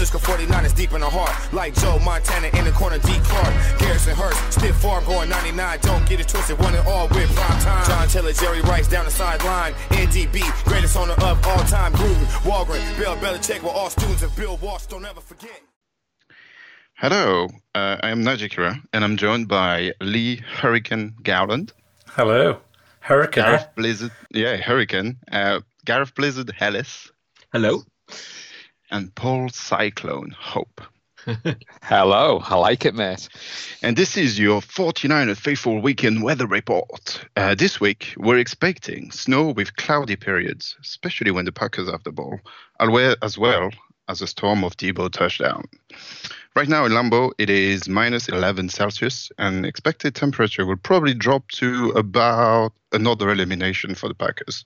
Francisco 49 is deep in the heart. Like Joe Montana in the corner, D. Clark. Garrison Hearst, stiff farm going 99. Don't get it twisted, one and all with prime time. John Taylor, Jerry Rice down the sideline. NDB, greatest owner of all time. Gruden, Walgren, Bill Belichick were all students of Bill Walsh. Don't ever forget. Hello, uh, I am Najikira, and I'm joined by Lee Hurricane Gowland. Hello. Hurricane. Gareth Blizzard, yeah, Hurricane. Uh, Gareth Blizzard Hellis. Hello. And Paul Cyclone Hope. Hello, I like it, mate. And this is your 49th Faithful Weekend Weather Report. Uh, this week, we're expecting snow with cloudy periods, especially when the Packers have the ball, as well as a storm of Deebo touchdown. Right now in Lambeau, it is minus 11 Celsius, and expected temperature will probably drop to about another elimination for the Packers.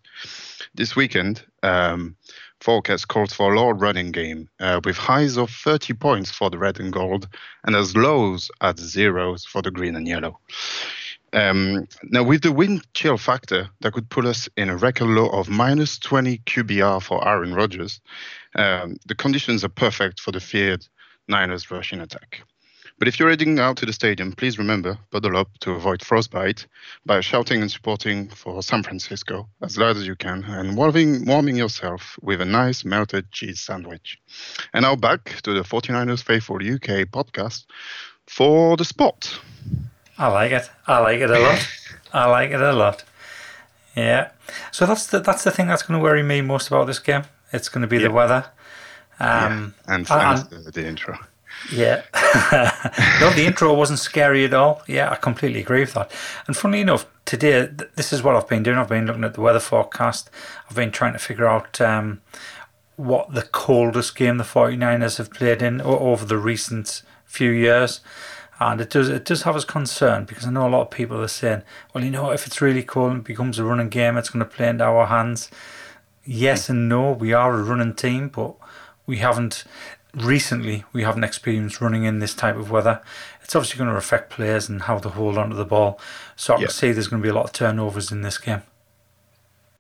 This weekend, um, forecast calls for a low running game uh, with highs of 30 points for the red and gold and as lows as zeros for the green and yellow. Um, now, with the wind chill factor, that could put us in a record low of minus 20 QBR for Aaron Rodgers. Um, the conditions are perfect for the feared Niners rushing attack. But if you're heading out to the stadium, please remember, bundle up to avoid frostbite by shouting and supporting for San Francisco as loud as you can and warming, warming yourself with a nice melted cheese sandwich. And now back to the 49ers Faithful UK podcast for the spot. I like it. I like it a lot. I like it a lot. Yeah. So that's the that's the thing that's going to worry me most about this game. It's going to be yeah. the weather. Um, yeah, and, and, and the intro. Yeah. no, the intro wasn't scary at all. Yeah, I completely agree with that. And funnily enough, today, this is what I've been doing. I've been looking at the weather forecast. I've been trying to figure out um, what the coldest game the 49ers have played in over the recent few years. And it does it does have us concerned because I know a lot of people are saying, well, you know, if it's really cold and becomes a running game, it's going to play into our hands. Yes and no, we are a running team, but we haven't recently we haven't experienced running in this type of weather. It's obviously going to affect players and how they hold onto the ball. So I can see there's going to be a lot of turnovers in this game.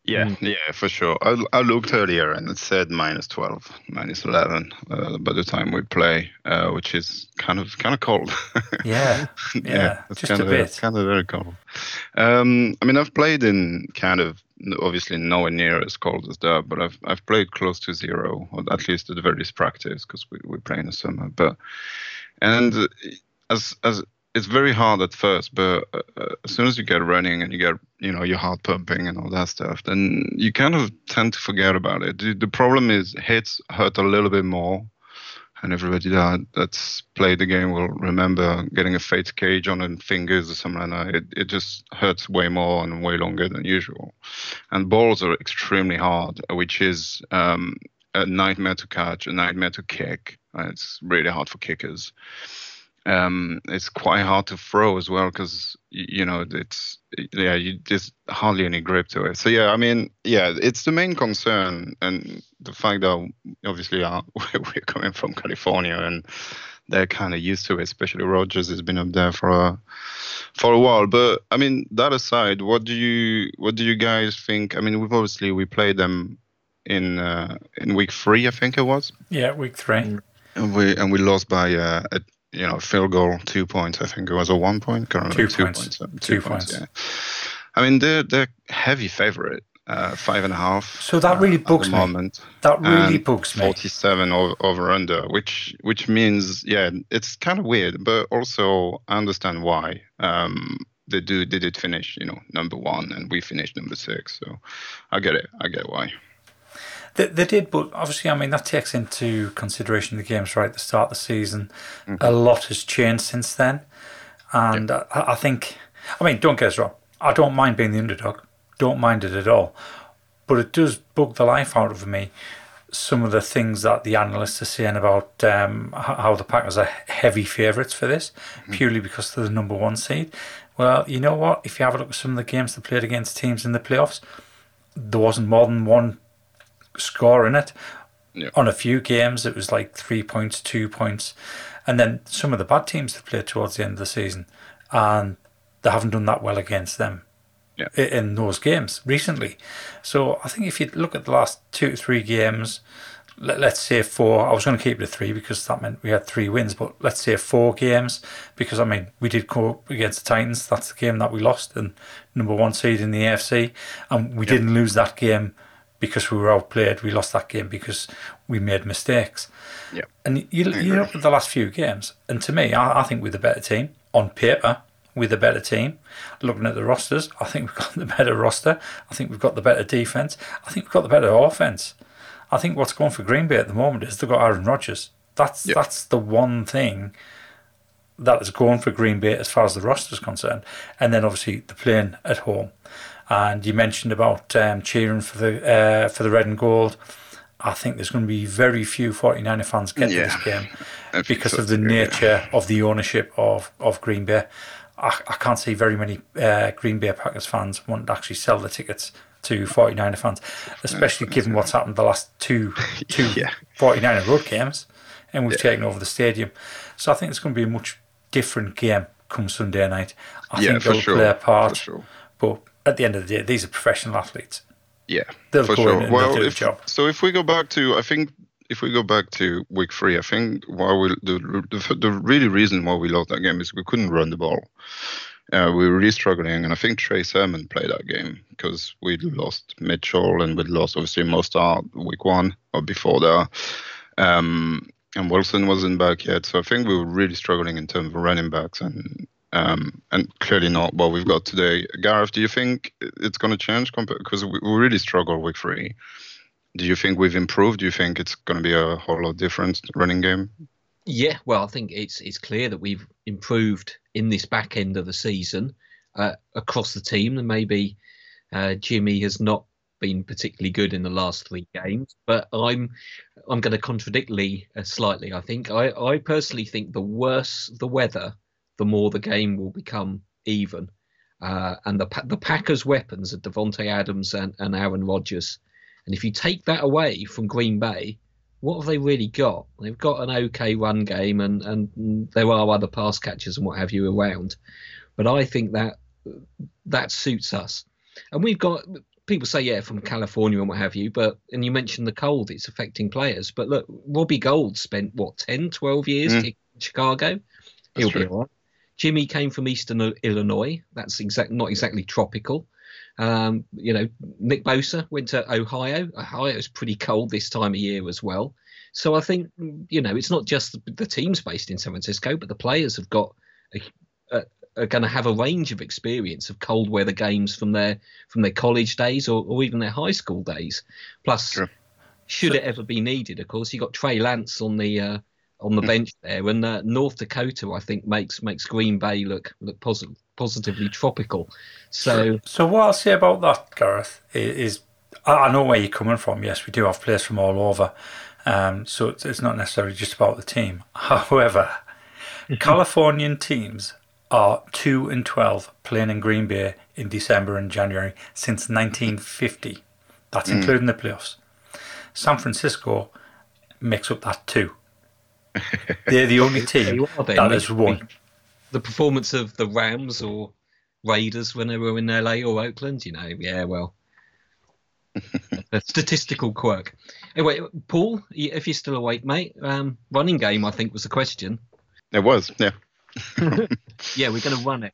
Yeah, mm. yeah, for sure. I, I looked earlier and it said minus 12, minus 11 uh, by the time we play, uh, which is kind of kind of cold. yeah, yeah, yeah just kind a of, bit. kind of very cold. Um, I mean, I've played in kind of obviously nowhere near as cold as that, but I've I've played close to zero, or at least at the very least practice, because we we play in the summer. But and as as it's very hard at first, but uh, as soon as you get running and you get you know your heart pumping and all that stuff, then you kind of tend to forget about it. The, the problem is hits hurt a little bit more and everybody that that's played the game will remember getting a fate cage on the fingers or something like that. It, it just hurts way more and way longer than usual. And balls are extremely hard, which is um, a nightmare to catch, a nightmare to kick. It's really hard for kickers um, it's quite hard to throw as well because you know it's yeah you there's hardly any grip to it. So yeah i mean yeah it's the main concern and the fact that obviously uh, we're coming from california and they're kind of used to it especially Rodgers has been up there for a for a while. But i mean that aside what do you what do you guys think? I mean we've obviously we played them in uh, in week three i think it was. Yeah week three. And we and we lost by uh, a you know, field goal, two points. I think it was a one point. Two, two points. points. Two, two points. points. Yeah. I mean, they're they're heavy favorite. Uh, five and a half. So that really uh, bugs me. Moment. That really bugs me. Forty-seven over, over under, which which means yeah, it's kind of weird, but also I understand why. Um, they do they did finish, you know, number one, and we finished number six. So I get it. I get why. They, they did, but obviously, I mean, that takes into consideration the games right at the start of the season. Mm-hmm. A lot has changed since then. And I, I think, I mean, don't get us wrong, I don't mind being the underdog, don't mind it at all. But it does bug the life out of me some of the things that the analysts are saying about um, how the Packers are heavy favourites for this, mm-hmm. purely because they're the number one seed. Well, you know what? If you have a look at some of the games they played against teams in the playoffs, there wasn't more than one score in it. Yeah. On a few games, it was like three points, two points. And then some of the bad teams have played towards the end of the season, and they haven't done that well against them yeah. in those games recently. So I think if you look at the last two to three games, let, us say four. I was going to keep it at three because that meant we had three wins, but let's say four games because I mean we did go up against the Titans. That's the game that we lost and number one seed in the AFC, and we yep. didn't lose that game because we were outplayed. We lost that game because we made mistakes. Yeah. And you, you look at the last few games, and to me, I, I think we're the better team on paper. We're the better team. Looking at the rosters, I think we've got the better roster. I think we've got the better defense. I think we've got the better offense. I think what's going for Green Bay at the moment is they've got Aaron Rodgers. That's yep. that's the one thing that is going for Green Bay as far as the roster is concerned. And then obviously the playing at home. And you mentioned about um, cheering for the uh, for the red and gold. I think there's going to be very few 49er fans get yeah. to this game because so of the nature yeah. of the ownership of, of Green Bay. I, I can't see very many uh, Green Bay Packers fans want to actually sell the tickets to 49er fans, especially given what's happened the last two two yeah. 49er road games, and we've yeah. taken over the stadium. So I think it's going to be a much different game come Sunday night. I yeah, think they'll sure. play a part, sure. but at the end of the day, these are professional athletes. Yeah, they'll for sure. well, if, so if we go back to, I think if we go back to week three, I think why we the, the, the really reason why we lost that game is we couldn't run the ball. Uh, we were really struggling, and I think Trey Sermon played that game because we lost Mitchell and we lost obviously Mostert week one or before that. Um, and Wilson wasn't back yet, so I think we were really struggling in terms of running backs, and um, and clearly not what we've got today. Gareth, do you think it's going to change? Because we, really struggle week three. Do you think we've improved? Do you think it's going to be a whole lot different running game? Yeah, well, I think it's it's clear that we've improved in this back end of the season uh, across the team, and maybe uh, Jimmy has not been particularly good in the last three games. But I'm I'm going to contradict Lee uh, slightly. I think I I personally think the worse the weather, the more the game will become even. Uh, and the the Packers' weapons are Davante Adams and, and Aaron Rodgers. And if you take that away from Green Bay, what have they really got? They've got an okay run game, and, and there are other pass catchers and what have you around. But I think that that suits us. And we've got people say, yeah, from California and what have you, but, and you mentioned the cold, it's affecting players. But look, Robbie Gould spent, what, 10, 12 years mm. in Chicago? He'll be all right. Jimmy came from Eastern Illinois. That's exact, not exactly tropical. Um, you know, Nick Bosa went to Ohio. Ohio is pretty cold this time of year as well. So I think you know it's not just the, the teams based in San Francisco, but the players have got a, a, are going to have a range of experience of cold weather games from their from their college days or, or even their high school days. Plus, sure. should so, it ever be needed, of course, you got Trey Lance on the uh, on the hmm. bench there, and uh, North Dakota, I think, makes makes Green Bay look look positive positively tropical. So, so what I'll say about that, Gareth, is, I know where you're coming from. Yes, we do have players from all over, um, so it's, it's not necessarily just about the team. However, Californian teams are two and twelve playing in Green Bay in December and January since 1950. That's mm. including the playoffs. San Francisco makes up that too. They're the only team that has won the performance of the Rams or Raiders when they were in LA or Oakland, you know, yeah, well, a statistical quirk. Anyway, Paul, if you're still awake, mate, um, running game, I think, was the question. It was, yeah. yeah, we're going to run it.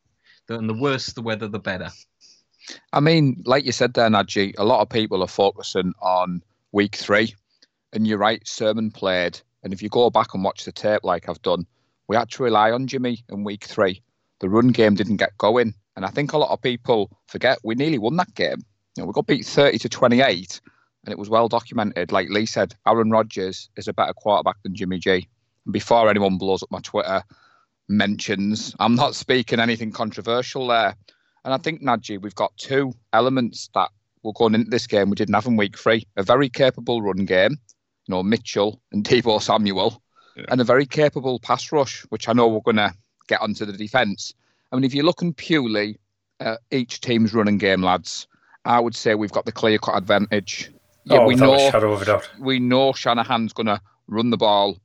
And the worse the weather, the better. I mean, like you said there, Najee, a lot of people are focusing on week three. And you're right, Sermon played. And if you go back and watch the tape like I've done, we had to rely on Jimmy in week three. The run game didn't get going. And I think a lot of people forget we nearly won that game. You know, we got beat 30 to 28, and it was well documented. Like Lee said, Aaron Rodgers is a better quarterback than Jimmy G. And before anyone blows up my Twitter mentions, I'm not speaking anything controversial there. And I think, Najee, we've got two elements that were going into this game we didn't have in week three. A very capable run game, you know, Mitchell and Deebo Samuel, yeah. and a very capable pass rush, which I know we're going to get onto the defence. I mean, if you're looking purely at each team's running game, lads, I would say we've got the clear cut advantage. Yeah, oh, we know. We know Shanahan's going to run the ball,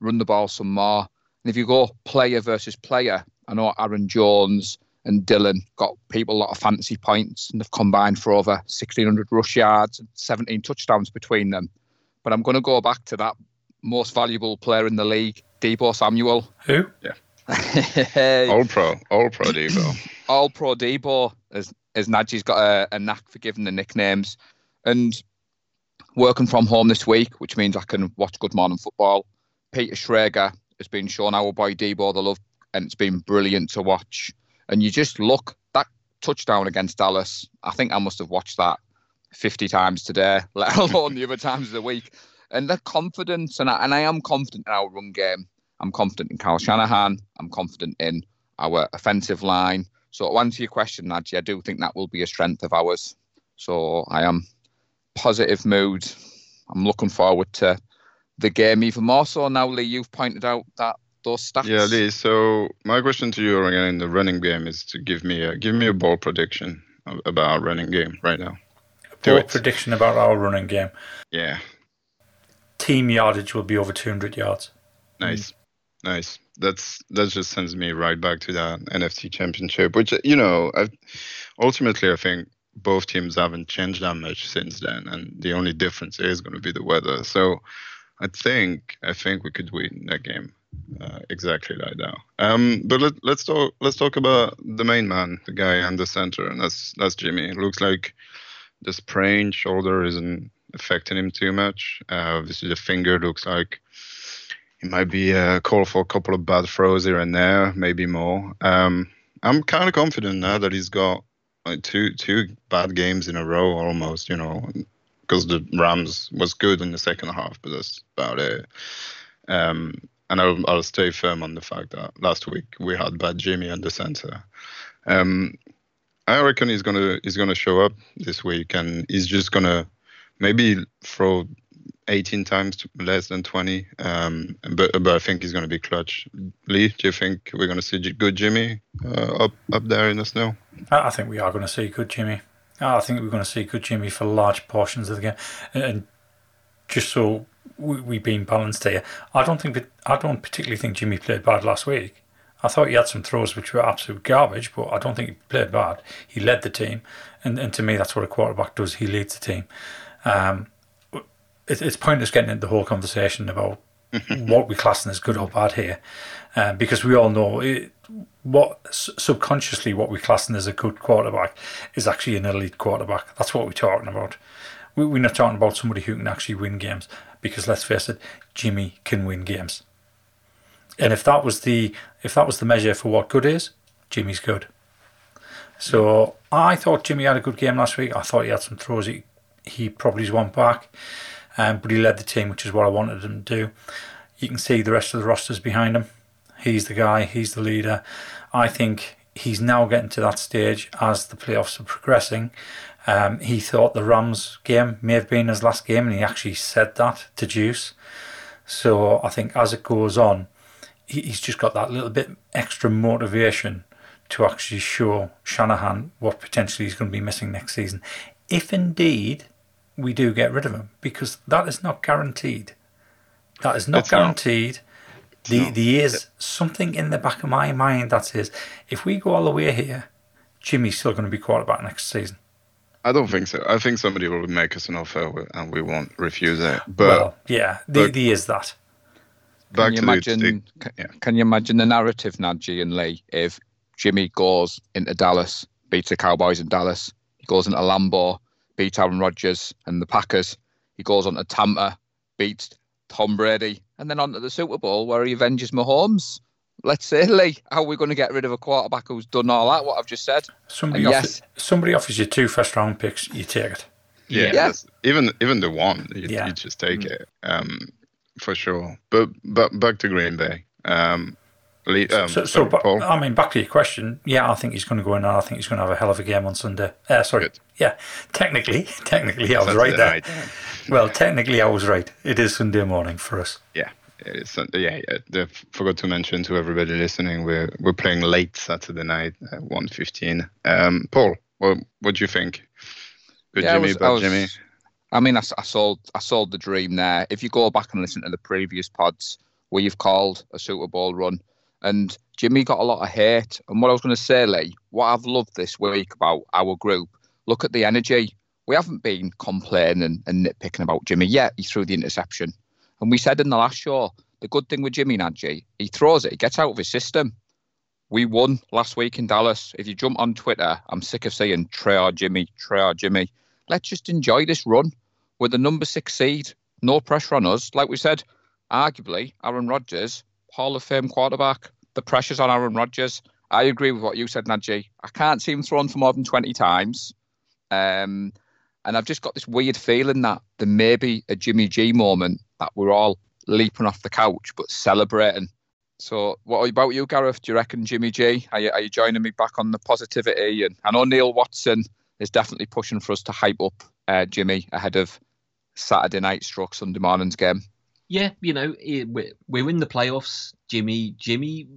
run the ball some more. And if you go player versus player, I know Aaron Jones and Dillon got people a lot of fantasy points and they've combined for over 1,600 rush yards and 17 touchdowns between them. But I'm going to go back to that most valuable player in the league, Deebo Samuel. Who? Yeah. all pro, all pro Deebo. All pro Deebo, as as Nadji's got a, a knack for giving the nicknames, and working from home this week, which means I can watch Good Morning Football. Peter Schrager has been shown our boy Deebo the love, and it's been brilliant to watch. And you just look that touchdown against Dallas. I think I must have watched that 50 times today, let alone the other times of the week. And the confidence, and I, and I am confident in our run game. I'm confident in Kyle Shanahan. I'm confident in our offensive line. So to answer your question, Nadji, I do think that will be a strength of ours. So I am positive mood. I'm looking forward to the game even more so now, Lee. You've pointed out that those stats. Yeah, Lee. So my question to you again in the running game is to give me a give me a ball prediction about our running game right now. Do it. prediction about our running game. Yeah, Team yardage will be over 200 yards. nice, nice. That's that just sends me right back to that NFC Championship, which you know, i ultimately I think both teams haven't changed that much since then, and the only difference is going to be the weather. So I think I think we could win that game uh, exactly like that. Um, but let, let's talk let's talk about the main man, the guy in the center, and that's that's Jimmy. It looks like the sprained shoulder isn't affecting him too much. Uh, obviously, the finger looks like it might be a call for a couple of bad throws here and there, maybe more. Um, I'm kind of confident now that he's got like two two bad games in a row almost, you know, because the Rams was good in the second half, but that's about it. Um, and I'll, I'll stay firm on the fact that last week we had bad Jimmy at the center. Um, I reckon he's gonna he's gonna show up this week, and he's just gonna maybe throw 18 times less than 20. Um, but but I think he's gonna be clutch. Lee, do you think we're gonna see good Jimmy uh, up up there in the snow? I think we are to see good Jimmy. I think we're to see good Jimmy for large portions of the game. And just so we, we being balanced here, I don't think I don't particularly think Jimmy played bad last week. I thought he had some throws which were absolute garbage, but I don't think he played bad. He led the team, and, and to me, that's what a quarterback does. He leads the team. Um, it, it's pointless getting into the whole conversation about what we're classing as good or bad here, um, because we all know it, what subconsciously what we're classing as a good quarterback is actually an elite quarterback. That's what we're talking about. We, we're not talking about somebody who can actually win games, because let's face it, Jimmy can win games. And if that was the if that was the measure for what good is, Jimmy's good. So I thought Jimmy had a good game last week. I thought he had some throws he he probably won back, um, but he led the team, which is what I wanted him to do. You can see the rest of the rosters behind him. He's the guy. He's the leader. I think he's now getting to that stage as the playoffs are progressing. Um, he thought the Rams game may have been his last game, and he actually said that to Juice. So I think as it goes on, he's just got that little bit extra motivation to actually show Shanahan what potentially he's going to be missing next season. If indeed we do get rid of him, because that is not guaranteed. That is not It's not. guaranteed. The, the is something in the back of my mind that says if we go all the way here, Jimmy's still going to be quarterback next season. I don't think so. I think somebody will make us an offer and we won't refuse it. But well, yeah, the, but- the is that. Back Can you to imagine? the, can, yeah. can you imagine the narrative, Nadji and Lee, if Jimmy goes into Dallas, beats the Cowboys in Dallas, he goes into Lambeau, beats Aaron Rodgers and the Packers, he goes on to Tampa, beats Tom Brady, and then on to the Super Bowl where he avenges Mahomes. Let's say, Lee, how are we going to get rid of a quarterback who's done all that? What I've just said. Somebody, And offers, somebody offers you two first round picks, you take it. Yeah, Yeah. even even the one, you, Yeah. you just take it, um, for sure. But but back to Green Bay. Um, Lee, um, So, so sorry, but, Paul. I mean, back to your question. Yeah, I think he's going to go in, and I think he's going to have a hell of a game on Sunday. Uh, sorry, Good. yeah, technically, technically, I was Saturday right there. night. Well, technically, I was right. It is Sunday morning for us. Yeah, it's yeah. yeah. I forgot to mention to everybody listening, we're we're playing late Saturday night, at one fifteen. Um, Paul, what what do you think? Good Yeah, I Jimmy, was- I bad was- Jimmy. I mean, I, I sold I sold the dream there. If you go back and listen to the previous pods, we've called a Super Bowl run, and Jimmy got a lot of hate. And what I was going to say, Lee, what I've loved this week about our group, look at the energy. we haven't been complaining and nitpicking about Jimmy yet. He threw the interception. And we said in the last show, the good thing with Jimmy Nagy, he throws it, he gets out of his system. We won last week in Dallas. If you jump on Twitter, I'm sick of saying Trey Jimmy, Trey Jimmy. Let's just enjoy this run with the number six seed. No pressure on us. Like we said, arguably, Aaron Rodgers, Hall of Fame quarterback. The pressure's on Aaron Rodgers. I agree with what you said, Najee. I can't see him thrown for more than 20 times. Um, and I've just got this weird feeling that there may be a Jimmy G moment that we're all leaping off the couch but celebrating. So, what about you, Gareth? Do you reckon Jimmy G? Are you, are you joining me back on the positivity? And I know Neil Watson is definitely pushing for us to hype up uh, Jimmy ahead of Saturday night stroke Sunday morning's game. Yeah, you know, we're in the playoffs. Jimmy, Jimmy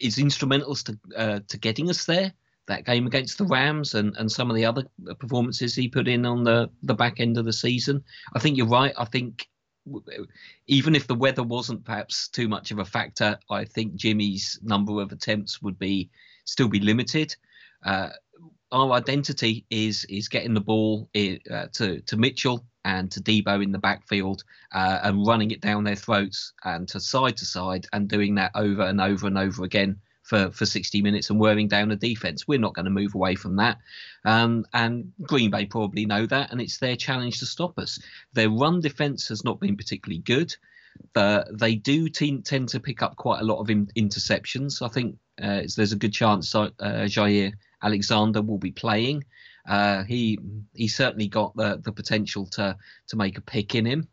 is instrumental to uh, to getting us there that game against the Rams and, and some of the other performances he put in on the, the back end of the season. I think you're right. I think even if the weather wasn't perhaps too much of a factor, I think Jimmy's number of attempts would be still be limited. Uh, our identity is is getting the ball uh, to to Mitchell and to Deebo in the backfield uh, and running it down their throats and to side to side and doing that over and over and over again for, for 60 minutes and wearing down the defense. We're not going to move away from that. Um, and Green Bay probably know that, and it's their challenge to stop us. Their run defense has not been particularly good. Uh, they do tend to pick up quite a lot of in- interceptions. I think uh, there's a good chance uh, Jaire Alexander will be playing. Uh, he he certainly got the the potential to to make a pick in him.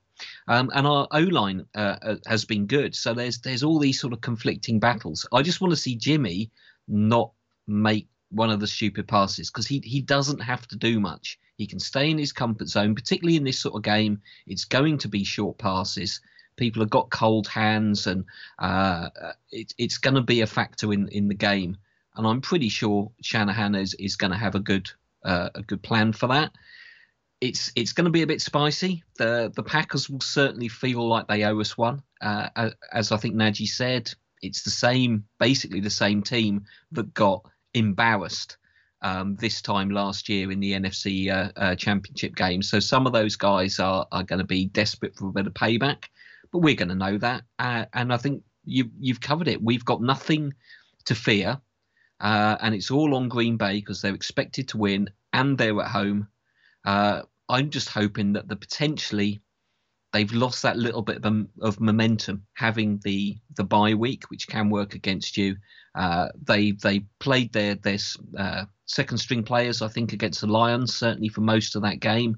Um, and our O line uh, uh, has been good. So there's there's all these sort of conflicting battles. I just want to see Jimmy not make one of the stupid passes because he he doesn't have to do much. He can stay in his comfort zone, particularly in this sort of game. It's going to be short passes. People have got cold hands, and uh, it, it's going to be a factor in, in the game. And I'm pretty sure Shanahan is, is going to have a good uh, a good plan for that it's it's going to be a bit spicy. The the Packers will certainly feel like they owe us one. Uh, as I think Nagy said, it's the same, basically the same team that got embarrassed um, this time last year in the NFC uh, uh, Championship game. So some of those guys are are going to be desperate for a bit of payback, but we're going to know that. Uh, and I think you you've covered it. We've got nothing to fear, uh, and it's all on Green Bay because they're expected to win and they're at home uh, I'm just hoping that the potentially they've lost that little bit of, momentum having the the bye week, which can work against you. Uh, they they played their their uh, second string players, I think, against the Lions certainly for most of that game.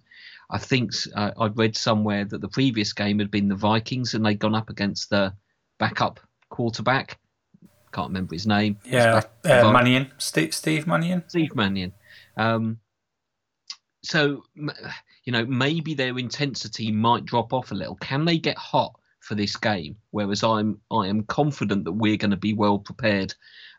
I think uh, I'd read somewhere that the previous game had been the Vikings, and they'd gone up against the backup quarterback. Can't remember his name. Yeah, uh, Mannion, Steve, Steve Mannion. Steve Mannion. Um, so you know maybe their intensity might drop off a little. Can they get hot for this game? Whereas I'm I am confident that we're going to be well prepared.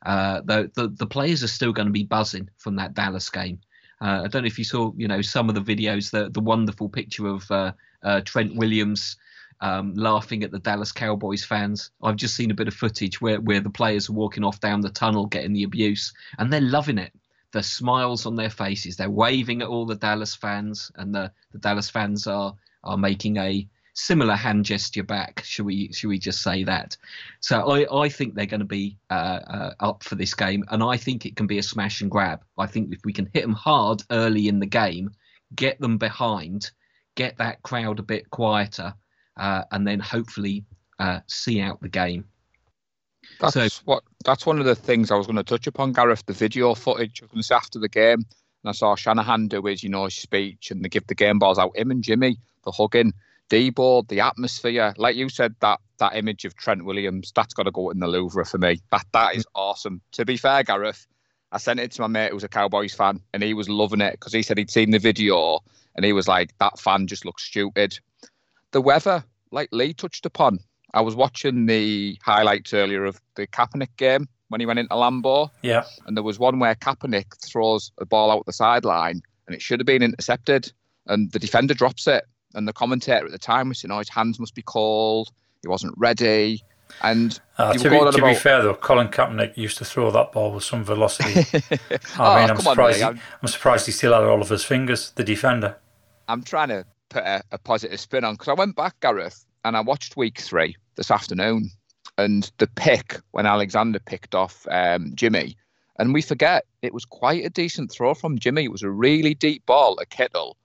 Uh, the, the the players are still going to be buzzing from that Dallas game. Uh, I don't know if you saw you know some of the videos, the the wonderful picture of uh, uh Trent Williams. Um, laughing at the Dallas Cowboys fans. I've just seen a bit of footage where, where the players are walking off down the tunnel getting the abuse, and they're loving it the smiles on their faces. They're waving at all the Dallas fans, and the, the Dallas fans are are making a similar hand gesture back. Should we should we just say that? So I, I think they're going to be uh, uh, up for this game, and I think it can be a smash and grab. I think if we can hit them hard early in the game, get them behind, get that crowd a bit quieter, uh, and then hopefully uh, see out the game. That's so, what. That's one of the things I was going to touch upon, Gareth. The video footage. I was going to say after the game, and I saw Shanahan do his, you know, speech, and they give the game balls out. Him and Jimmy, the hugging, Deebo, the atmosphere. Like you said, that that image of Trent Williams, that's got to go in the Louvre for me. That that is awesome. To be fair, Gareth, I sent it to my mate who was a Cowboys fan, and he was loving it because he said he'd seen the video, and he was like, "That fan just looks stupid." The weather, like Lee touched upon, I was watching the highlights earlier of the Kaepernick game when he went into Lambeau. Yeah. And there was one where Kaepernick throws a ball out the sideline and it should have been intercepted. And the defender drops it. And the commentator at the time was saying, oh, his hands must be cold. He wasn't ready. And uh, to, be, to about... be, fair, though, Colin Kaepernick used to throw that ball with some velocity. I oh, mean, I'm surprised. On, he, I'm surprised he still had all of his fingers. The defender. I'm trying to put a, a positive spin on because I went back, Gareth, and I watched week three this afternoon, and the pick when Alexander picked off um, Jimmy, and we forget it was quite a decent throw from Jimmy. It was a really deep ball a Kittle,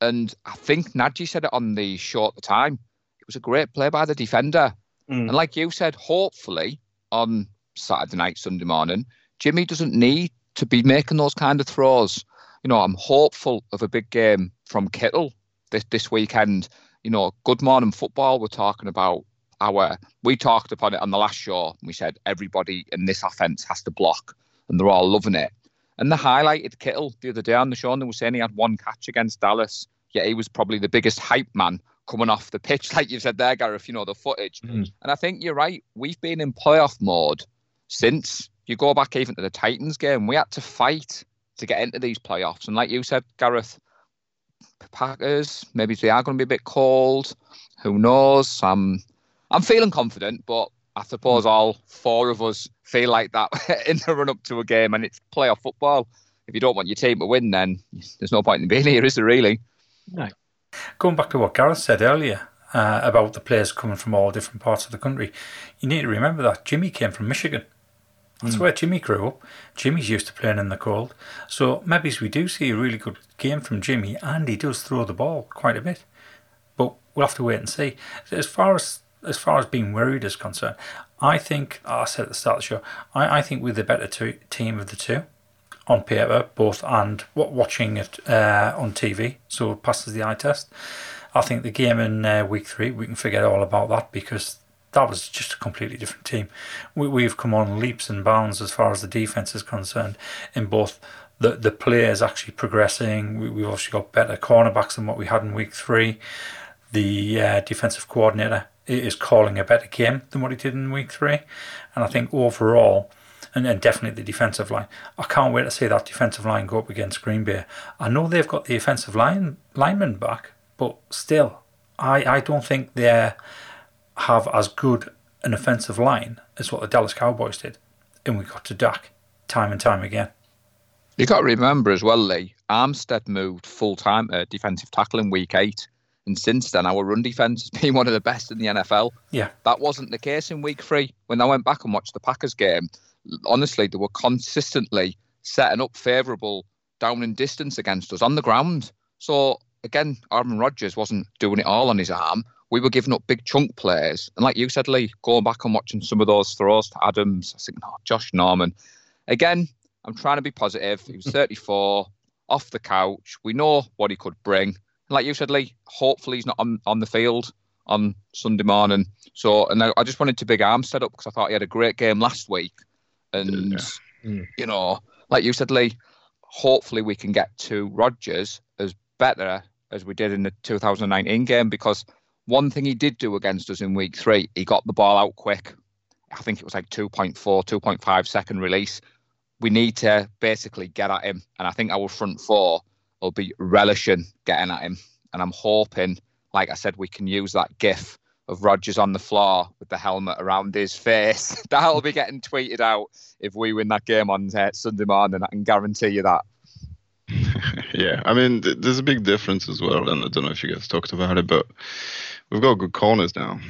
and I think Nadji said it on the show at the time. It was a great play by the defender, Mm. and like you said, hopefully on Saturday night, Sunday morning, Jimmy doesn't need to be making those kind of throws. You know, I'm hopeful of a big game from Kittle this this weekend. You know, good morning football. We're talking about our. We talked upon it on the last show. We said everybody in this offense has to block, and they're all loving it. And they highlighted Kittle the other day on the show, and they were saying he had one catch against Dallas. Yet he was probably the biggest hype man coming off the pitch, like you said there, Gareth. You know the footage, Mm. and I think you're right. We've been in playoff mode since you go back even to the Titans game. We had to fight to get into these playoffs, and like you said, Gareth, Packers maybe they are going to be a bit cold. Who knows? I'm I'm feeling confident, but I suppose all four of us feel like that in the run up to a game, and it's playoff football. If you don't want your team to win, then there's no point in being here, is there really? No. Going back to what Gareth said earlier uh, about the players coming from all different parts of the country, you need to remember that Jimmy came from Michigan. That's where Jimmy grew up. Jimmy's used to playing in the cold. So maybe we do see a really good game from Jimmy, and he does throw the ball quite a bit. But we'll have to wait and see. As far as as far as being worried is concerned, I think I said at the start of the show, I, I think we're the better two, team of the two on paper, both and what watching it uh, on TV, so it passes the eye test. I think the game in uh, week three, we can forget all about that because that was just a completely different team. We, we've come on leaps and bounds as far as the defense is concerned in both the, the players actually progressing. We, we've obviously got better cornerbacks than what we had in week three. The uh, defensive coordinator is calling a better game than what he did in week three. And I think overall, and, and definitely the defensive line. I can't wait to see that defensive line go up against Green Bay. I know they've got the offensive line lineman back, but still, I, I don't think they have as good an offensive line as what the Dallas Cowboys did. And we got to Dak time and time again. You got to remember as well, Lee. Armstead moved full time to uh, defensive tackle in week eight, and since then our run defense has been one of the best in the NFL. Yeah. That wasn't the case in week three. When I went back and watched the Packers game, honestly, they were consistently setting up favourable down and distance against us on the ground. So again, Aaron Rodgers wasn't doing it all on his arm. We were giving up big chunk plays. And like you said, Lee, going back and watching some of those throws to Adams, I think, oh, Josh Norman. Again, I'm trying to be positive. He was 34, off the couch. We know what he could bring. And like you said, Lee, hopefully he's not on, on the field on Sunday morning. So, and I, I just wanted to big Armstead up because I thought he had a great game last week. And, Yeah. Mm. you know, like you said, Lee, hopefully we can get to Rodgers as better as we did in the 2019 game because one thing he did do against us in week three, he got the ball out quick. I think it was like 2.4, 2.5 second release. We need to basically get at him. And I think our front four will be relishing getting at him. And I'm hoping, like I said, we can use that gif of Rodgers on the floor with the helmet around his face. That'll be getting tweeted out if we win that game on uh, Sunday morning. I can guarantee you that. yeah, I mean, th- there's a big difference as well, and I don't know if you guys talked about it, but we've got good corners now.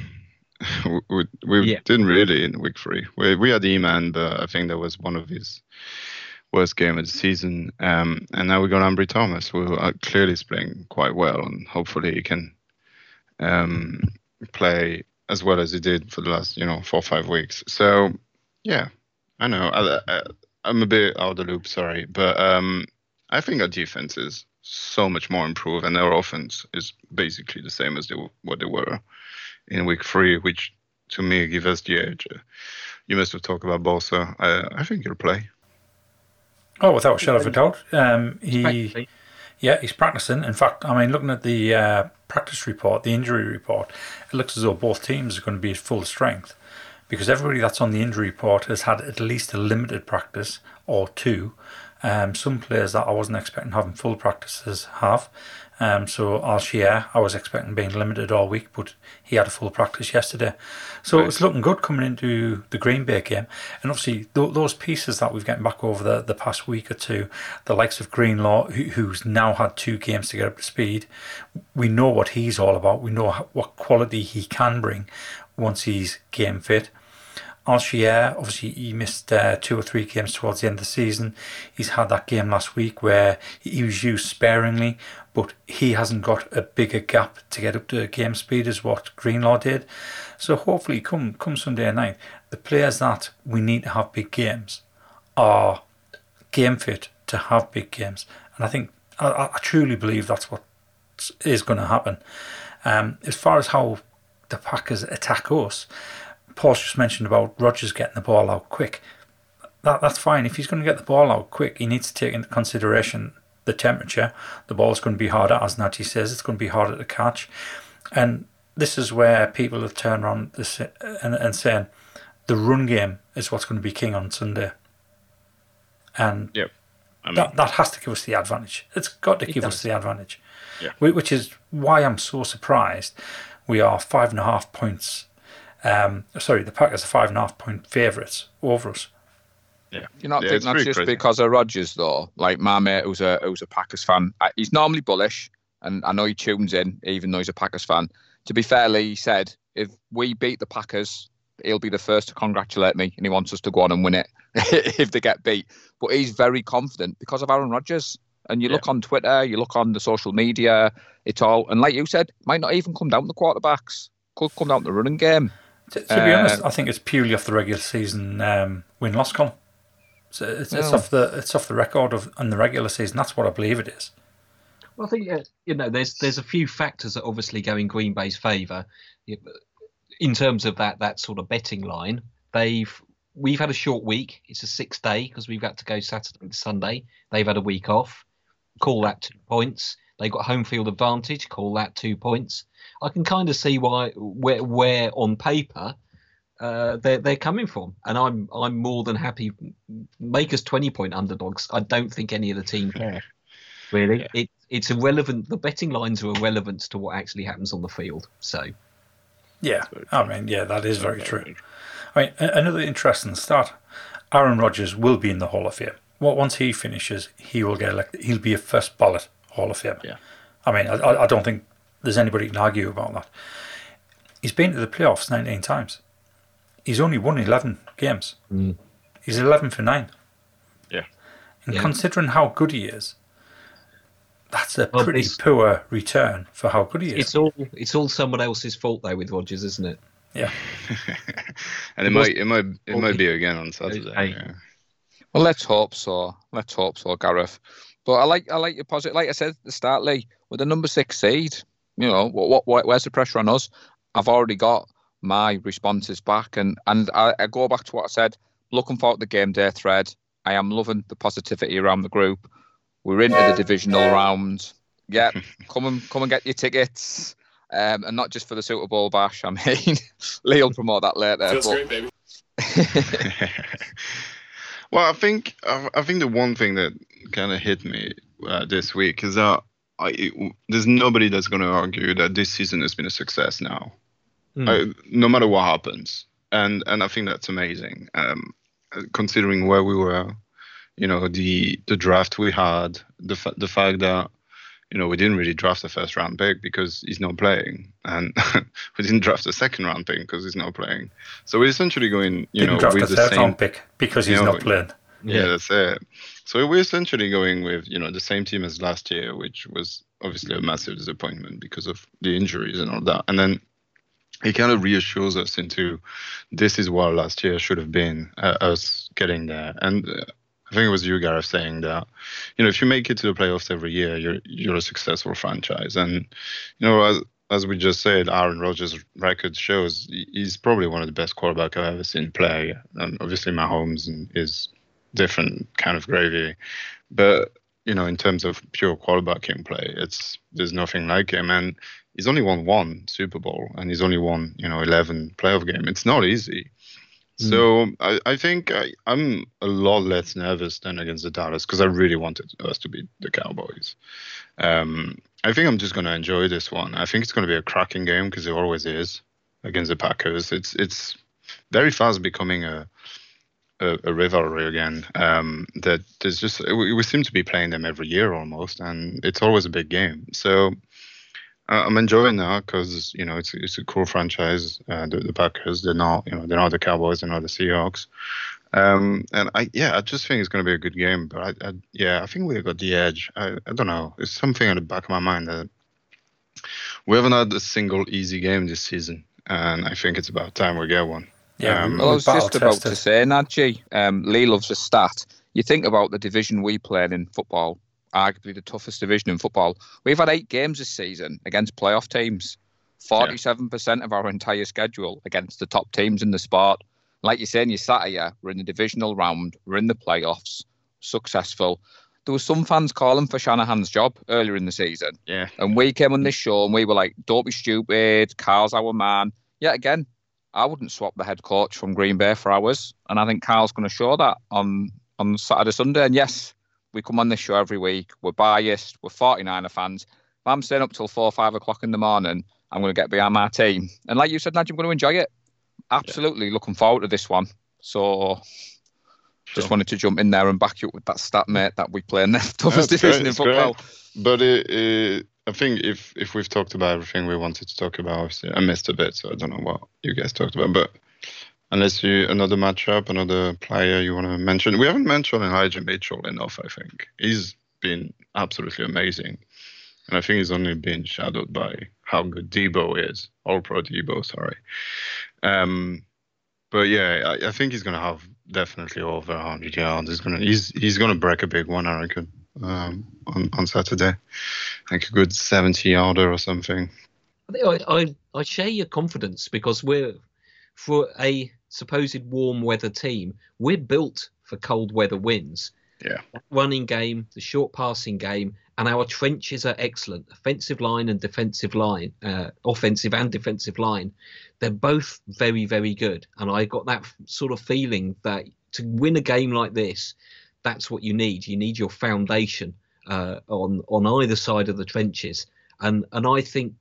we we, Yeah. didn't really in week three. We we had E-Man, but I think that was one of his worst game of the season. Um, and now we got Ambry Thomas, who are clearly is playing quite well, and hopefully he can um, play as well as he did for the last, you know, four or five weeks. So, yeah, I know. I, I, I'm a bit out of the loop, sorry, but um, I think our defense is so much more improved, and their offense is basically the same as they, what they were in week three, which to me gives us the edge. Uh, you must have talked about Bosa. I, I think he'll play. Oh, without a shadow of a doubt. Um, he, yeah, he's practicing. In fact, I mean, looking at the uh, practice report, the injury report, it looks as though both teams are going to be at full strength because everybody that's on the injury report has had at least a limited practice or two. Um, some players that I wasn't expecting having full practices have. Um, so Al I was expecting being limited all week, but he had a full practice yesterday. So right. it was looking good coming into the Green Bay game. And obviously, th- those pieces that we've gotten back over the, the past week or two, the likes of Greenlaw, who, who's now had two games to get up to speed, we know what he's all about. We know what quality he can bring once he's game fit. Al obviously, he missed uh, two or three games towards the end of the season. He's had that game last week where he was used sparingly, but he hasn't got a bigger gap to get up to game speed as what Greenlaw did. So hopefully, come come Sunday night, the players that we need to have big games are game fit to have big games, and I think I, I truly believe that's what is going to happen. Um, as far as how the Packers attack us, Paul's just mentioned about Rodgers getting the ball out quick. That that's fine. If he's going to get the ball out quick, he needs to take into consideration the temperature. The ball's going to be harder, as Natty says. It's going to be harder to catch, and this is where people have turned around and, and saying the run game is what's going to be king on Sunday. And yep. I mean, that that has to give us the advantage. It's got to give does. us the advantage. Yeah. Which is why I'm so surprised. We are five and a half points um, sorry, the Packers are five and a half point favourites over us. Yeah, You're not yeah, think that's just crazy. because of Rodgers though? Like my mate, who's a who's a Packers fan, he's normally bullish, and I know he tunes in even though he's a Packers fan. To be fairly, he said if we beat the Packers, he'll be the first to congratulate me, and he wants us to go on and win it if they get beat. But he's very confident because of Aaron Rodgers. And you yeah. look on Twitter, you look on the social media, it's all, and like you said, might not even come down to the quarterbacks, could come down to the running game. To, to be uh, honest, I think it's purely off the regular season um, win loss column. So it's, it's off the it's off the record of on the regular season. That's what I believe it is. Well, I think you know there's there's a few factors that obviously go in Green Bay's favour in terms of that that sort of betting line. They've we've had a short week. It's a six day because we've got to go Saturday to Sunday. They've had a week off. Call that two points. They got home field advantage. Call that two points. I can kind of see why where where on paper uh, they're they're coming from, and I'm I'm more than happy make us twenty point underdogs. I don't think any of the team care. Really, yeah. it it's irrelevant. The betting lines are irrelevant to what actually happens on the field. So, yeah, I mean, yeah, that is very true. I mean, another interesting start. Aaron Rodgers will be in the Hall of Fame. What once he finishes, he will get elected. He'll be a first ballot Hall of Fame. Yeah. I mean, I, I don't think there's anybody can argue about that. He's been to the playoffs 19 times. He's only won 11 games. Mm. He's 11 for 9. Yeah. And Yeah. considering how good he is, that's a Well, pretty poor return for how good he is. it's all it's all someone else's fault though with Rodgers, isn't it? yeah. and it was- might it might it might be again on Saturday. Yeah. Well, let's hope so. Let's hope so, Gareth. But I like I like your positive. Like I said at the start, Lee, with the number six seed, you know, what, what where's the pressure on us? I've already got my responses back, and and I, I go back to what I said. Looking forward to the game day thread. I am loving the positivity around the group. We're into the divisional round. Yeah, come and come and get your tickets. Um, and not just for the Super Bowl bash. I mean, Lee will promote that later. Feels but- great, baby. well, I think I I think the one thing that kind of hit me uh, this week is that I, there's nobody that's going to argue that this season has been a success now, Hmm. uh, no matter what happens, and and I think that's amazing. Um, considering where we were, you know, the the draft we had, the fa- the fact that you know we didn't really draft the first round pick because he's not playing, and we didn't draft the second round pick because he's not playing. So we're essentially going, you Didn't know, draft the with the third same round pick because he's you know, not playing. yeah, that's it. So we're essentially going with you know the same team as last year, which was obviously a massive disappointment because of the injuries and all that. And then he kind of reassures us into this is what last year should have been uh, us getting there. And uh, I think it was you, Gareth, saying that you know if you make it to the playoffs every year, you're you're a successful franchise. And you know as as we just said, Aaron Rodgers' record shows he's probably one of the best quarterbacks I've ever seen play. And obviously, Mahomes is different kind of gravy. But you know, in terms of pure quarterbacking play, it's there's nothing like him. And he's only won one Super Bowl, and he's only won you know 11 playoff game. It's not easy. So I, I think I, I'm a lot less nervous than against the Dallas because I really wanted us to beat the Cowboys. Um, I think I'm just going to enjoy this one. I think it's going to be a cracking game because it always is against the Packers. It's it's very fast becoming a a, a rivalry again. Um, that there's just we, we seem to be playing them every year almost, and it's always a big game. So I'm enjoying that because you know it's it's a cool franchise. Uh, the, the Packers, they're not you know they're not the Cowboys, they're not the Seahawks. Um, and I yeah, I just think it's going to be a good game. But I, I yeah, I think we have got the edge. I, I don't know. It's something at the back of my mind that we haven't had a single easy game this season, and I think it's about time we get one. Yeah, Um, Well, I was battle just about tested. to say, Nadji, um, Lee loves a stat. You think about the division we played in football, arguably the toughest division in football. We've had eight games this season against playoff teams. 47% of our entire schedule against the top teams in the sport. Like you're saying, you sat here, we're in the divisional round, we're in the playoffs, successful. There was some fans calling for Shanahan's job earlier in the season. Yeah, And we came on this show and we were like, don't be stupid. Kyle's our man. Yet again, I wouldn't swap the head coach from Green Bay for ours. And I think Kyle's going to show that on, on Saturday, Sunday. And yes, we come on this show every week. We're biased. We're 49er fans. If I'm staying up till four or five o'clock in the morning, I'm going to get behind my team. And like you said, Nigel, I'm going to enjoy it. Absolutely looking forward to this one. So just Sure. wanted to jump in there and back you up with that stat, mate, that we play in the toughest That's division great, in great. football. But it, it, I think if if we've talked about everything we wanted to talk about, obviously I missed a bit, so I don't know what you guys talked about. But unless you another matchup, another player you want to mention, we haven't mentioned Elijah Mitchell enough. I think he's been absolutely amazing, and I think he's only been shadowed by how good Deebo is, All Pro Deebo. Sorry. Um, but yeah, I, I think he's gonna have definitely over 100 yards. He's gonna he's he's gonna break a big one, I reckon, um, on on Saturday. Like a good 70 yarder or something. I I, I, I share your confidence because we're for a supposed warm weather team, we're built for cold weather wins. Yeah. That running game, the short passing game, and our trenches are excellent. Offensive line and defensive line, uh, offensive and defensive line, they're both very, very good. And I got that sort of feeling that to win a game like this, that's what you need. You need your foundation uh, on on either side of the trenches. And and I think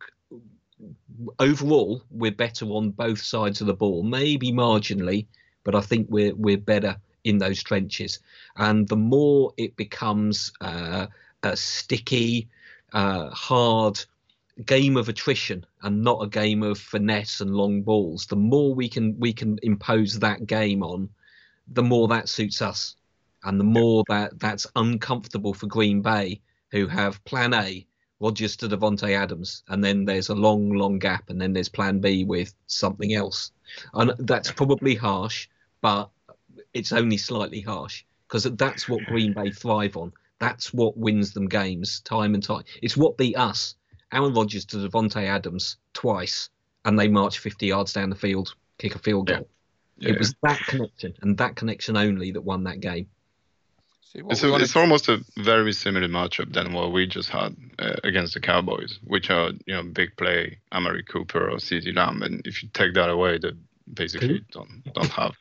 overall we're better on both sides of the ball, maybe marginally, but I think we're we're better in those trenches. And the more it becomes uh, a sticky, uh, hard game of attrition and not a game of finesse and long balls, the more we can we can impose that game on, the more that suits us, and the more that that's uncomfortable for Green Bay, who have Plan A, Rodgers to Davante Adams, and then there's a long, long gap, and then there's Plan B with something else, and that's probably harsh, but it's only slightly harsh because that's what Green Bay thrive on. That's what wins them games time and time. It's what beat us. Aaron Rodgers to Davante Adams twice, and they march 50 yards down the field, kick a field goal. Yeah. It was that connection and that connection only that won that game. See, what It's, a, wanna it's almost a very similar matchup than what we just had uh, against the Cowboys, which are you know big play Amari Cooper or CeeDee Lamb, and if you take that away, they basically don't don't have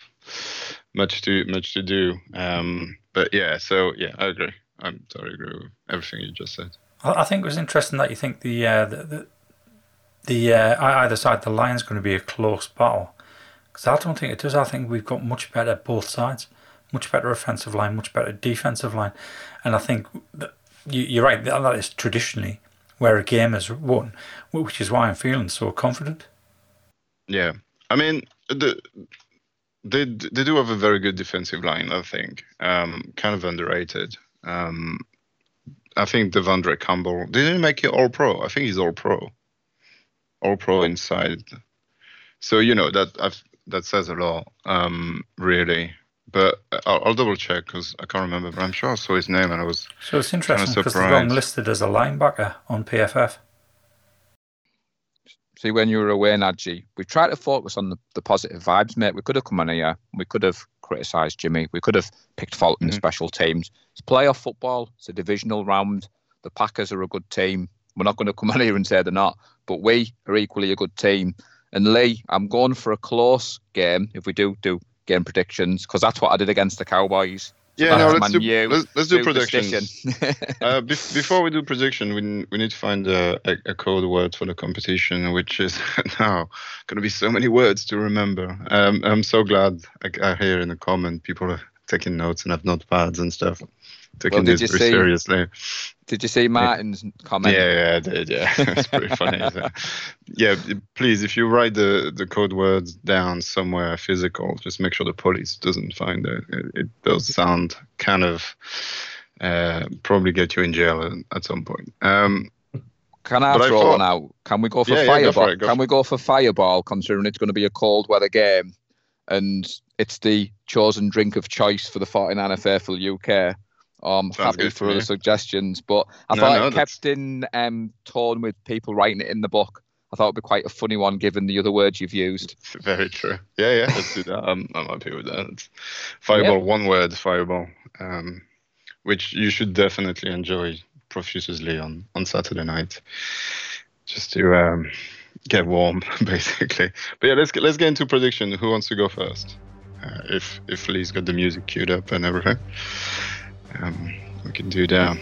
much to much to do. Um, but yeah, so yeah, I agree. I'm totally agree with everything you just said. I I think it was interesting that you think the uh, the the, the uh, either side of the line's going to be a close battle because I don't think it does. I think we've got much better both sides, much better offensive line, much better defensive line, and I think you're right. That that is traditionally where a game is won, which is why I'm feeling so confident. Yeah, I mean the. They, they do have a very good defensive line, I think. Um, kind of underrated. Um, I think Devondre Campbell didn't make it All Pro. I think he's All Pro. All Pro inside. So you know that I've, that says a lot, um, really. But I'll, I'll double check because I can't remember. But I'm sure I saw his name and I was So it's interesting because they've got him listed as a linebacker on PFF. See, when you were away, Najee, we tried to focus on the, the positive vibes, mate. We could have come on here. We could have criticised Jimmy. We could have picked fault in the Mhm. special teams. It's playoff football. It's a divisional round. The Packers are a good team. We're not going to come on here and say they're not, but we are equally a good team. And Lee, I'm going for a close game. If we do do game predictions because that's what I did against the Cowboys. Yeah, no, let's do, let's, let's do predictions. uh, bef- before we do prediction, we, we need to find a, a, a code word for the competition, which is now going to be so many words to remember. Um, I'm so glad I, I hear in the comment people are taking notes and have notepads and stuff, taking did this you very see- seriously. Did you see Martin's comment? Yeah, yeah, I did. Yeah, it's pretty funny. so. Yeah, please, if you write the, the code words down somewhere physical, just make sure the police doesn't find it. It, it does sound kind of uh, probably get you in jail at, some point. Um, Can I But I throw thought- one out? Can we go for Yeah, yeah, go for fireball? it, go Can we go for fireball, considering it's going to be a cold weather game, and it's the chosen drink of choice for the 49er faithful UK? I'm Sounds happy for other suggestions, but I No, thought no, it kept in um, tone with people writing it in the book. I thought it'd be quite a funny one given the other words you've used. very true. Yeah, yeah, let's do that. I'm, I'm happy with that. It's fireball, one word, fireball, um, which you should definitely enjoy profusely on, on Saturday night, just to um, get warm, basically. But yeah, let's get, let's get into prediction. Who wants to go first? Uh, if if Lee's got the music queued up and everything, um, we can do that.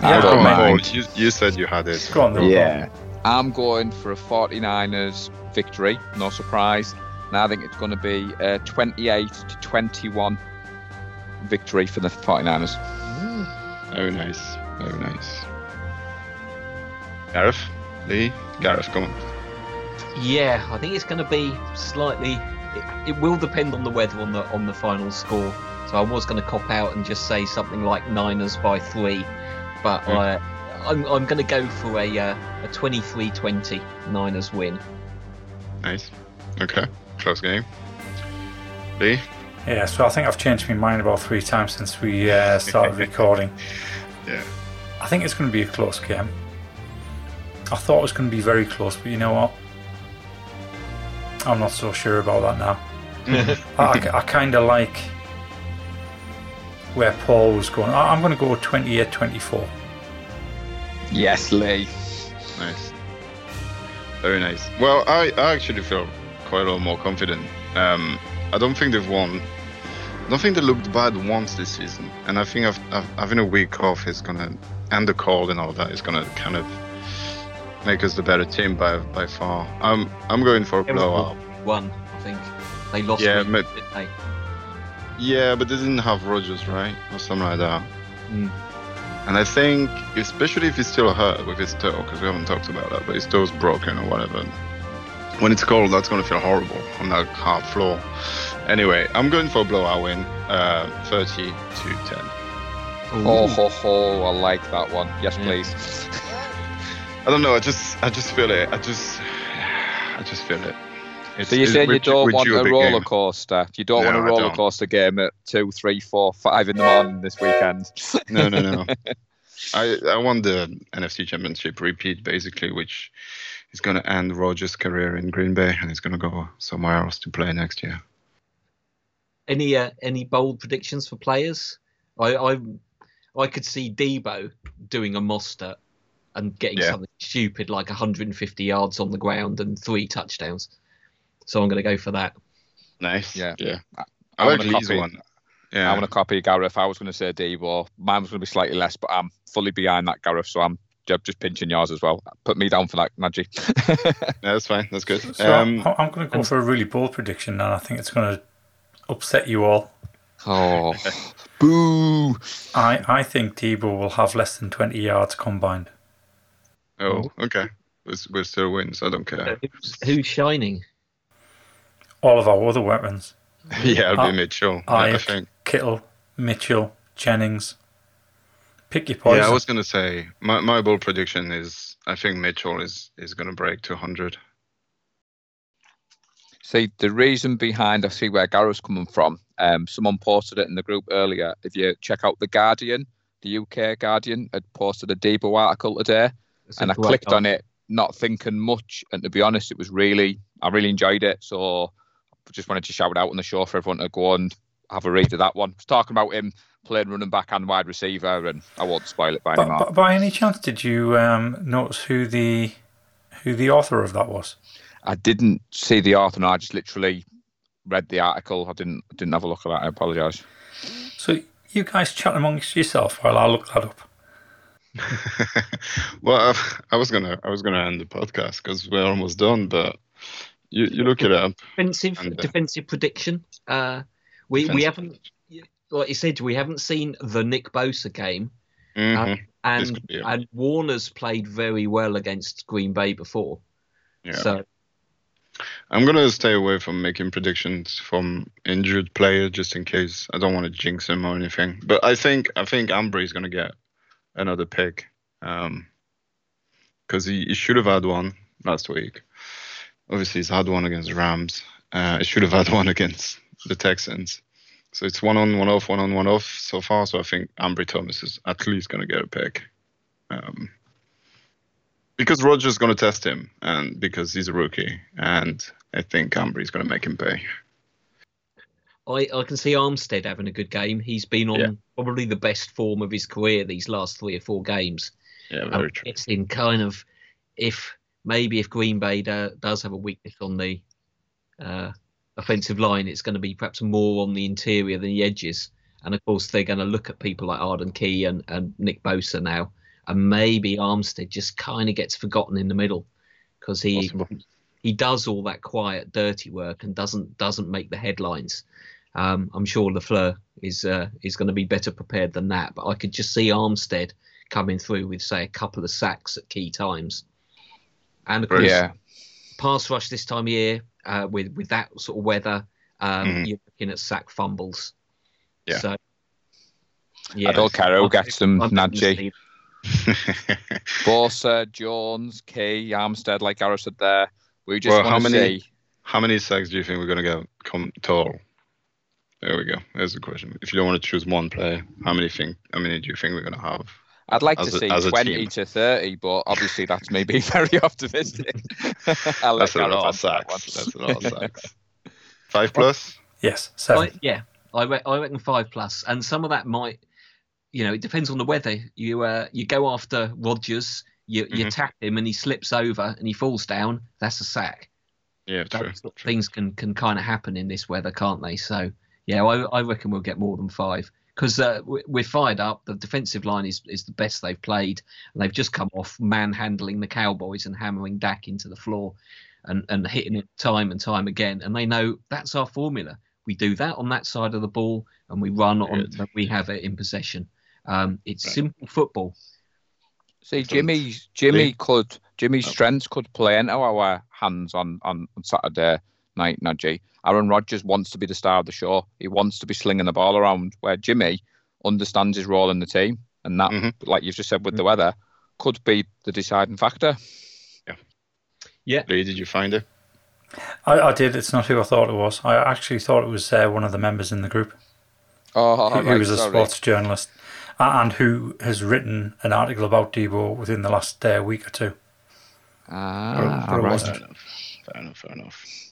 I Yeah, don't Paul, mind. Paul, you, you said you had it. Go on, though. Yeah. I'm going for a 49ers victory, no surprise. And I think it's going to be a 28 to 21 victory for the 49ers. Very nice. Very nice. Gareth, Lee, Gareth, come on. Yeah, I think it's going to be slightly. It, it will depend on the weather on the on the final score. So I was going to cop out and just say something like Niners by three, but Mm. I, I'm I'm going to go for a uh, a 23-20 Niners win. Nice. Okay. Close game. Lee? Yeah, so I think I've changed my mind about three times since we uh, started recording. Yeah. I think it's going to be a close game. I thought it was going to be very close, but you know what? I'm not so sure about that now. I, kind of like where Paul was going. I, I'm going to go 28 24. Yes, Lee. Nice. Very nice. Well, I, I actually feel quite a lot more confident. Um, I don't think they've won. I don't think they looked bad once this season. And I think I've, I've, having a week off is going to, and the cold and all that, is going to kind of make us the better team by by far. I'm I'm going for a blowout. One, I think they lost. Yeah, three, ma- didn't they? Yeah, but they didn't have Rodgers, right? Or something like that. Mm. And I think, especially if he's still hurt with his toe, because we haven't talked about that, but his toe's broken or whatever. When it's cold, that's going to feel horrible on that hard floor. Anyway, I'm going for a blowout win, uh, 30 to 10. Oh, ho, ho. I like that one. Yes, Yeah. please. I don't know. I just, I just feel it. I just, I just feel it. It's, So you're saying you don't want a roller game. coaster? You don't want a roller coaster game at two, three, four, five in the morning this weekend? No, no, no. I, I want the NFC Championship repeat, basically, which is going to end Rodgers' career in Green Bay, and he's going to go somewhere else to play next year. Any uh, any bold predictions for players? I I I could see Deebo doing a Mostert and getting Yeah. something stupid like 150 yards on the ground and three touchdowns. So I'm going to go for that. Nice. Yeah. yeah. I I like wanna copy- one. Yeah. I'm going to copy Gareth. I was going to say Deebo. Mine was going to be slightly less, but I'm fully behind that, Gareth. So I'm just pinching yours as well. Put me down for that, Najee. Yeah, that's fine. That's good. So Um, I'm, I'm going to go for a really bold prediction, and I think it's going to upset you all. oh, boo! I, I think Deebo will have less than 20 yards combined. oh, okay. We're, we're still wins. I don't care. Who's, who's shining? All of our other weapons yeah, it'll be Uh, Mitchell. I, I think. Kittle, Mitchell, Jennings. Pick your poison. Yeah, I was going to say my, my bold prediction is I think Mitchell is, is going to break 200. See, the reason behind, I see where Gareth's coming from. Um, someone posted it in the group earlier. If you check out The Guardian, the UK Guardian had posted a Deebo article today, It's and I great clicked on it, not thinking much. And to be honest, it was really, I really enjoyed it. So I just wanted to shout out on the show for everyone to go and have a read of that one. It's talking about him playing running back and wide receiver, and I won't spoil it by any But, more. but by any chance, did you um, notice who the who the author of that was? I didn't see the author, no, I just literally read the article. I didn't didn't have a look at that. I apologise. So you guys chat amongst yourself while I look that up. well, I, I, was gonna I was gonna end the podcast because we're almost done, but you, you look it up. Defensive and, uh, defensive prediction. Uh, we defensive we haven't like you said we haven't seen the Nick Bosa game, mm-hmm. uh, and and Warner's played very well against Green Bay before. Yeah. So I'm gonna stay away from making predictions from injured player just in case. I don't want to jinx him or anything. But I think I think Ambry's gonna get another pick because um, he, he should have had one last week. Obviously, he's had one against the Rams. Uh, he should have had one against the Texans. So it's one on, one off, one on, one off so far. So I think Ambry Thomas is at least going to get a pick. Um, because Rodgers is going to test him, and because he's a rookie, and I think Ambry's going to make him pay. I, I can see Armstead having a good game. He's been on yeah. probably the best form of his career these last three or four games. Yeah, very um, true. It's in kind of if maybe if Green Bay do, does have a weakness on the uh, offensive line, it's going to be perhaps more on the interior than the edges. And of course, they're going to look at people like Arden Key and, and Nick Bosa now, and maybe Armstead just kind of gets forgotten in the middle because he Possible. he does all that quiet, dirty work and doesn't doesn't make the headlines. Um, I'm sure LaFleur is uh, is going to be better prepared than that. But I could just see Armstead coming through with say a couple of sacks at key times, and of course, yeah. pass rush this time of year uh, with with that sort of weather, um, mm-hmm. you're looking at sack fumbles. Yeah. So, yeah, Adol Carroll gets them, Najee. Bosa, Jones, Key, Armstead, like Gareth said there. We just well, want to see. How many sacks do you think we're going to get come total? There we go. There's the question. If you don't want to choose one player, how many think? How many do you think we're going to have? I'd like to a, see 20 to 30, but obviously that's me being very optimistic. that's, a lot of sacks. That's a lot of sacks. Five plus? Yes, seven. I, yeah, I, re- I reckon five plus, and some of that might, you know, it depends on the weather. You uh, you go after Rodgers, you mm-hmm. tap him, and he slips over and he falls down. That's a sack. Yeah, true. true. Things can can kind of happen in this weather, can't they? So yeah, I, I reckon we'll get more than five because uh, we're fired up. The defensive line is, is the best they've played, and they've just come off manhandling the Cowboys and hammering Dak into the floor, and and hitting it time and time again. And they know that's our formula. We do that on that side of the ball, and we run on. We have it in possession. Um, it's right. simple football. See, Jimmy, Jimmy could Jimmy's strengths could play into our hands on on, on Saturday night, Najee. Aaron Rodgers wants to be the star of the show. He wants to be slinging the ball around. Where Jimmy understands his role in the team, and that, mm-hmm. like you've just said with the weather, could be the deciding factor. Yeah. Yeah. Lee, did you find it? I, I did. It's not who I thought it was. I actually thought it was uh, one of the members in the group. Oh, who, right, who was a sorry. sports journalist and who has written an article about Deebo within the last uh, week or two. Ah, but, but right. Fair enough. Fair enough. Fair enough.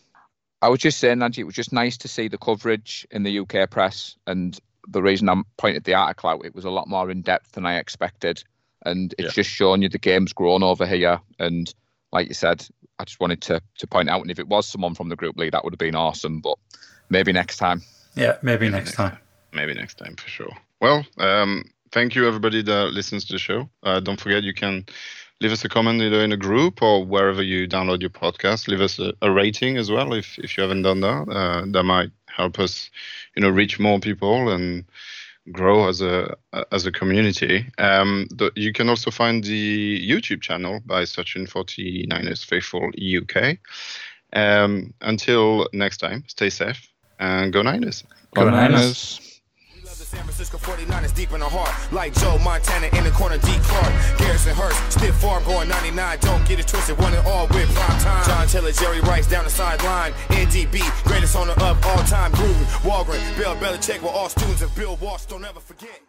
I was just saying, Angie, it was just nice to see the coverage in the UK press. And the reason I pointed the article out, it was a lot more in depth than I expected. And it's yeah. just showing you the game's grown over here. And like you said, I just wanted to, to point out. And if it was someone from the group league, that would have been awesome. But maybe next time. Yeah, maybe, maybe next, next time. time. Maybe next time for sure. Well, um, thank you everybody that listens to the show. Uh, don't forget you can leave us a comment either in a group or wherever you download your podcast. Leave us a, a rating as well if, if you haven't done that. Uh, that might help us, you know, reach more people and grow as a as a community. Um, the, you can also find the YouTube channel by searching 49ers Faithful UK. Um, until next time, stay safe and go Niners. Go, go Niners. Niners. San Francisco 49ers deep in the heart. Like Joe Montana in the corner, D. Clark. Garrison Hearst, stiff farm going 99. Don't get it twisted, one and all with prime time. John Taylor, Jerry Rice down the sideline. NDB, greatest owner of all time. Gruden, Holmgren, Bill Belichick were all students of Bill Walsh. Don't ever forget.